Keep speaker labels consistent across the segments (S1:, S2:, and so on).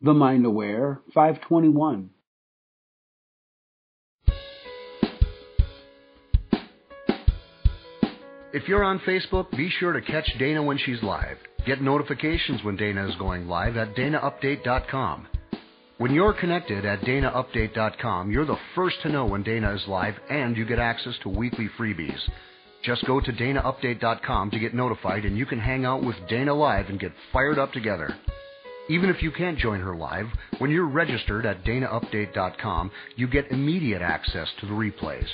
S1: The Mind Aware 521.
S2: If you're on Facebook, be sure to catch Dana when she's live. Get notifications when Dana is going live at danaupdate.com. When you're connected at danaupdate.com, you're the first to know when Dana is live and you get access to weekly freebies. Just go to danaupdate.com to get notified and you can hang out with Dana live and get fired up together. Even if you can't join her live, when you're registered at danaupdate.com, you get immediate access to the replays.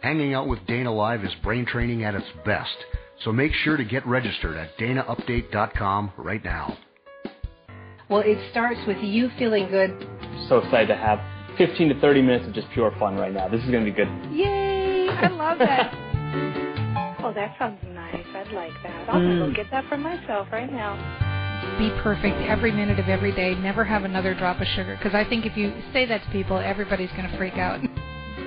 S2: Hanging out with Dana Live is brain training at its best, so make sure to get registered at danaupdate.com right now.
S3: Well, it starts with you feeling good.
S4: So excited to have 15 to 30 minutes of just pure fun right now. This is going to be good.
S3: Yay! I love that.
S5: oh, that sounds nice. I'd like that. I'll mm. go get that for myself right now.
S6: Be perfect every minute of every day. Never have another drop of sugar. Because I think if you say that to people, everybody's going to freak out.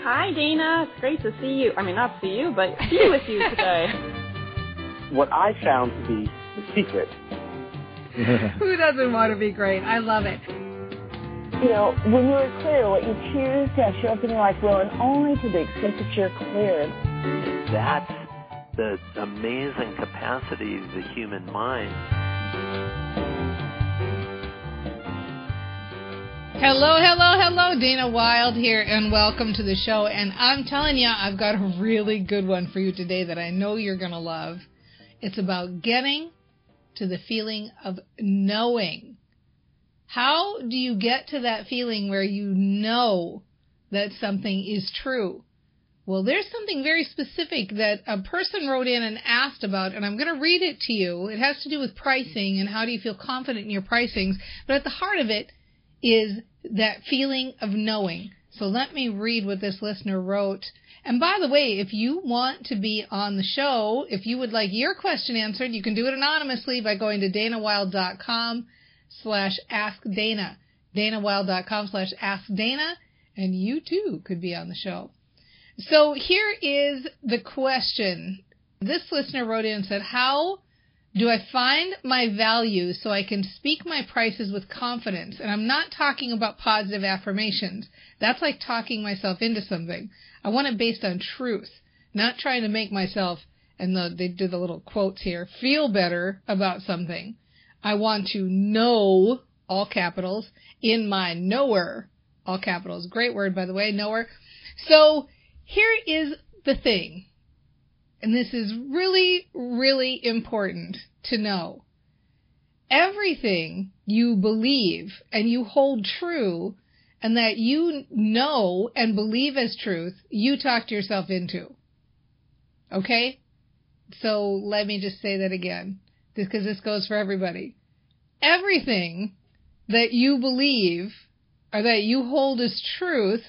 S7: Hi, Dana. It's great to see you. I mean, not see you, but be with you today.
S8: What I found to be the secret.
S6: Who doesn't want to be great? I love it.
S8: You know, when you're clear, what you choose to have show up in your life will, and only to the extent that you're clear.
S9: That's the amazing capacity of the human mind.
S6: Hello, hello, hello. Dana Wilde here, and welcome to the show. And I'm telling you, I've got a really good one for you today that I know you're going to love. It's about getting to the feeling of knowing. How do you get to that feeling where you know that something is true? Well, there's something very specific that a person wrote in and asked about, and I'm going to read it to you. It has to do with pricing and how do you feel confident in your pricings. But at the heart of it is that feeling of knowing. So let me read what this listener wrote. And by the way, if you want to be on the show, if you would like your question answered, you can do it anonymously by going to danawilde.com slash askdana, danawilde.com slash askdana, and you too could be on the show. So here is the question. This listener wrote in and said, how do I find my value so I can speak my prices with confidence? And I'm not talking about positive affirmations. That's like talking myself into something. I want it based on truth, not trying to make myself, and the, they did the little quotes here, feel better about something. I want to know, all capitals, in my knower, all capitals. Great word, by the way, knower. So here is the thing and this is really, really important to know. Everything you believe and you hold true and that you know and believe as truth, you talked yourself into. Okay? So let me just say that again, because this goes for everybody. Everything that you believe or that you hold as truth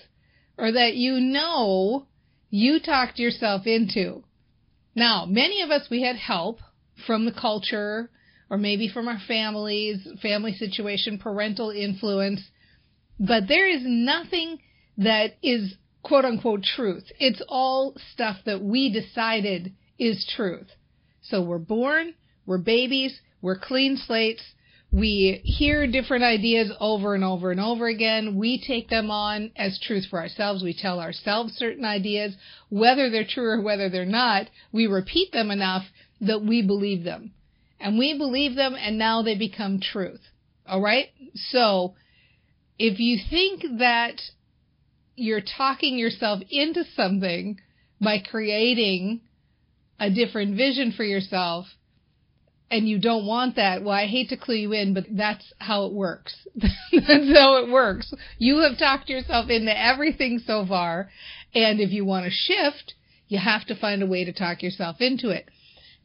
S6: or that you know, you talked yourself into. Now, many of us, we had help from the culture or maybe from our families, family situation, parental influence, but there is nothing that is quote unquote truth. It's all stuff that we decided is truth. So we're born, we're babies, we're clean slates, we hear different ideas over and over and over again. We take them on as truth for ourselves. We tell ourselves certain ideas, whether they're true or whether they're not. We repeat them enough that we believe them. And we believe them and now they become truth. All right? So, if you think that you're talking yourself into something by creating a different vision for yourself, and you don't want that, well, I hate to clue you in, but that's how it works. that's how it works. You have talked yourself into everything so far, and if you want to shift, you have to find a way to talk yourself into it.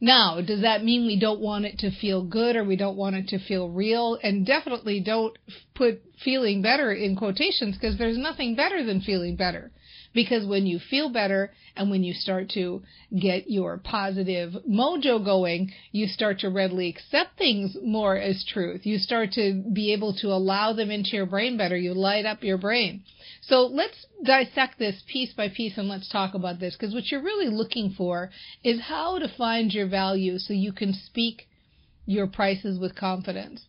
S6: Now, does that mean we don't want it to feel good or we don't want it to feel real? And definitely don't put feeling better in quotations because there's nothing better than feeling better. Because when you feel better and when you start to get your positive mojo going, you start to readily accept things more as truth. You start to be able to allow them into your brain better. You light up your brain. So let's dissect this piece by piece and let's talk about this because what you're really looking for is how to find your value so you can speak your prices with confidence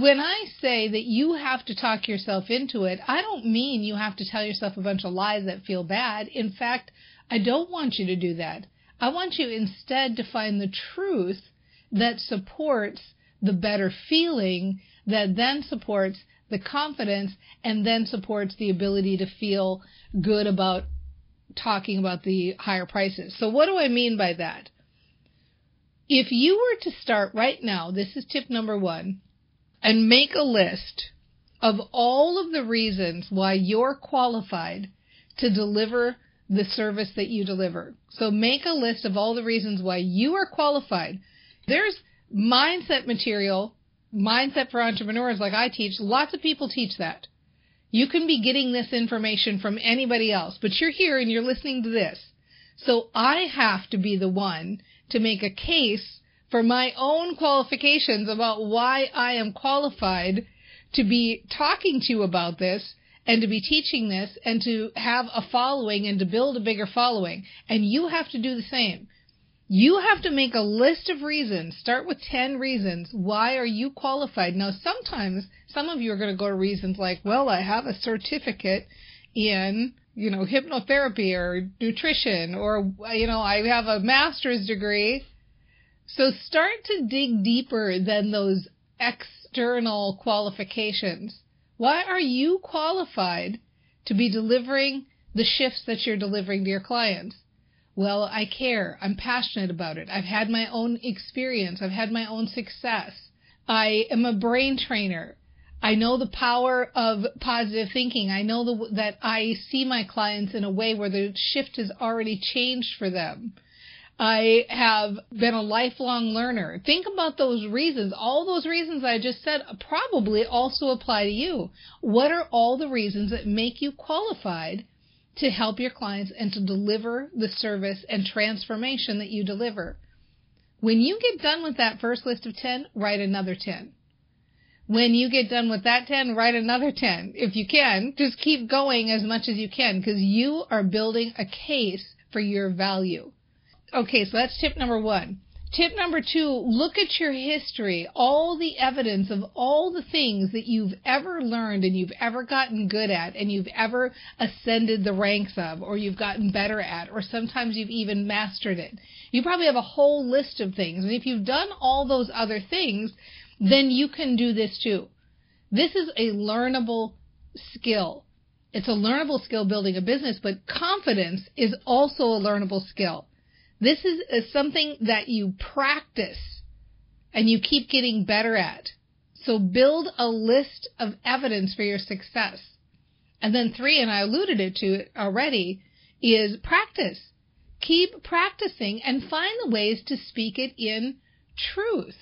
S6: when I say that you have to talk yourself into it, I don't mean you have to tell yourself a bunch of lies that feel bad. In fact, I don't want you to do that. I want you instead to find the truth that supports the better feeling that then supports the confidence and then supports the ability to feel good about talking about the higher prices. So what do I mean by that? If you were to start right now, this is tip number one, and make a list of all of the reasons why you're qualified to deliver the service that you deliver. So make a list of all the reasons why you are qualified. There's mindset material, mindset for entrepreneurs like I teach. Lots of people teach that. You can be getting this information from anybody else, but you're here and you're listening to this. So I have to be the one to make a case for my own qualifications about why I am qualified to be talking to you about this and to be teaching this and to have a following and to build a bigger following. And you have to do the same. You have to make a list of reasons. Start with 10 reasons. Why are you qualified? Now, sometimes some of you are going to go to reasons like, well, I have a certificate in, you know, hypnotherapy or nutrition or, you know, I have a master's degree so start to dig deeper than those external qualifications. Why are you qualified to be delivering the shifts that you're delivering to your clients? Well, I care. I'm passionate about it. I've had my own experience. I've had my own success. I am a brain trainer. I know the power of positive thinking. I know the, that I see my clients in a way where the shift has already changed for them. I have been a lifelong learner. Think about those reasons. All those reasons I just said probably also apply to you. What are all the reasons that make you qualified to help your clients and to deliver the service and transformation that you deliver? When you get done with that first list of 10, write another 10. When you get done with that 10, write another 10. If you can, just keep going as much as you can because you are building a case for your value. Okay, so that's tip number one. Tip number two, look at your history, all the evidence of all the things that you've ever learned and you've ever gotten good at and you've ever ascended the ranks of or you've gotten better at or sometimes you've even mastered it. You probably have a whole list of things. And if you've done all those other things, then you can do this too. This is a learnable skill. It's a learnable skill building a business, but confidence is also a learnable skill. This is, something that you practice and you keep getting better at. So build a list of evidence for your success. And then three, and I alluded it to it already, is practice. Keep practicing and find the ways to speak it in truth.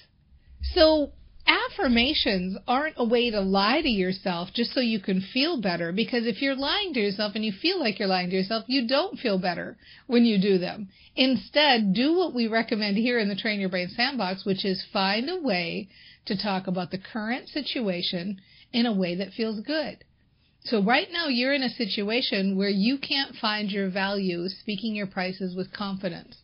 S6: So affirmations aren't a way to lie to yourself just so you can feel better because if you're lying to yourself and you feel like you're lying to yourself, you don't feel better when you do them. Instead, do what we recommend here in the Train Your Brain Sandbox, which is find a way to talk about the current situation in a way that feels good. So right now you're in a situation where you can't find your value speaking your prices with confidence.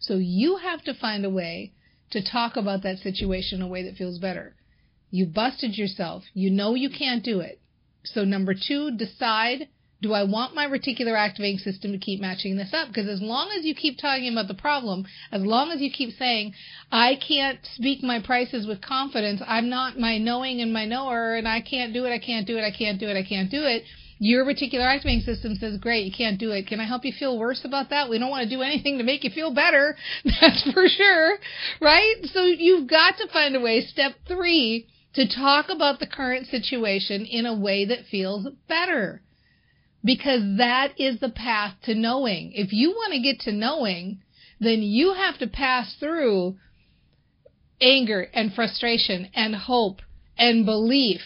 S6: So you have to find a way to talk about that situation in a way that feels better. You busted yourself. You know you can't do it. So number two, decide, do I want my reticular activating system to keep matching this up? Because as long as you keep talking about the problem, as long as you keep saying, I can't speak my prices with confidence, I'm not my knowing and my knower, and I can't do it, I can't do it, I can't do it, I can't do it, your reticular activating system says, great, you can't do it. Can I help you feel worse about that? We don't want to do anything to make you feel better. That's for sure. Right? So you've got to find a way. Step three, to talk about the current situation in a way that feels better. Because that is the path to knowing. If you want to get to knowing, then you have to pass through anger and frustration and hope and belief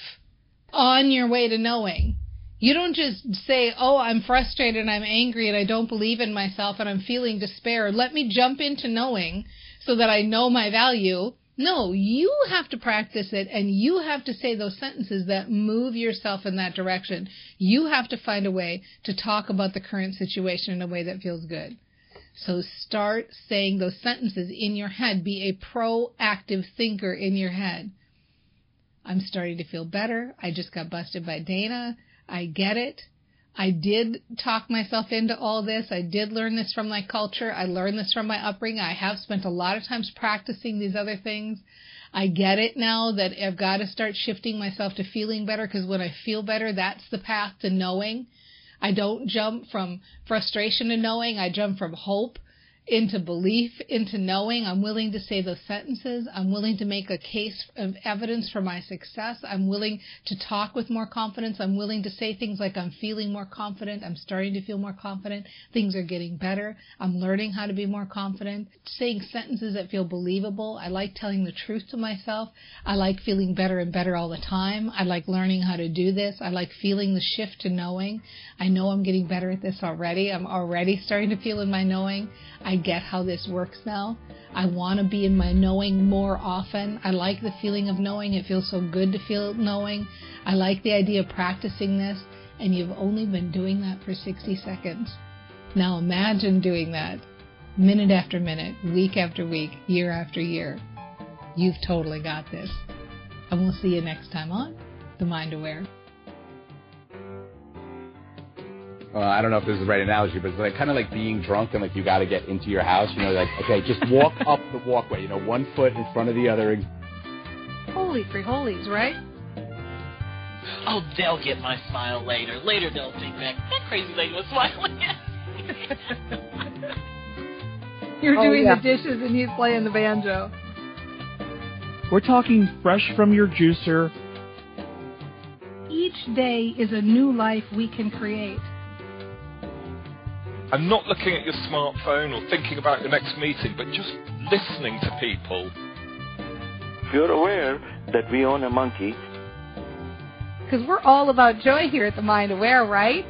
S6: on your way to knowing. You don't just say, Oh, I'm frustrated and I'm angry and I don't believe in myself and I'm feeling despair. Let me jump into knowing so that I know my value. No, you have to practice it and you have to say those sentences that move yourself in that direction. You have to find a way to talk about the current situation in a way that feels good. So start saying those sentences in your head. Be a proactive thinker in your head. I'm starting to feel better. I just got busted by Dana. I get it. I did talk myself into all this. I did learn this from my culture. I learned this from my upbringing. I have spent a lot of times practicing these other things. I get it now that I've got to start shifting myself to feeling better because when I feel better, that's the path to knowing. I don't jump from frustration to knowing. I jump from hope into belief, into knowing. I'm willing to say those sentences. I'm willing to make a case of evidence for my success. I'm willing to talk with more confidence. I'm willing to say things like I'm feeling more confident. I'm starting to feel more confident. Things are getting better. I'm learning how to be more confident. Saying sentences that feel believable. I like telling the truth to myself. I like feeling better and better all the time. I like learning how to do this. I like feeling the shift to knowing. I know I'm getting better at this already. I'm already starting to feel in my knowing. I get how this works now. I want to be in my knowing more often. I like the feeling of knowing. It feels so good to feel knowing. I like the idea of practicing this, and you've only been doing that for 60 seconds. Now imagine doing that minute after minute, week after week, year after year. You've totally got this. And we'll see you next time on The Mind Aware.
S10: Uh, I don't know if this is the right analogy, but it's like kind of like being drunk and like you got to get into your house. You know, like okay, just walk up the walkway. You know, one foot in front of the other.
S6: Holy free holies, right?
S11: Oh, they'll get my smile later. Later they'll think back. That crazy lady was smiling.
S6: You're
S12: Oh,
S6: doing
S12: yeah.
S6: the dishes and he's playing the banjo.
S12: We're talking fresh from your juicer.
S6: Each day is a new life we can create.
S13: And not looking at your smartphone or thinking about your next meeting, but just listening to people.
S14: If you're aware that we own a monkey,
S6: Because we're all about joy here at the Mind Aware, right?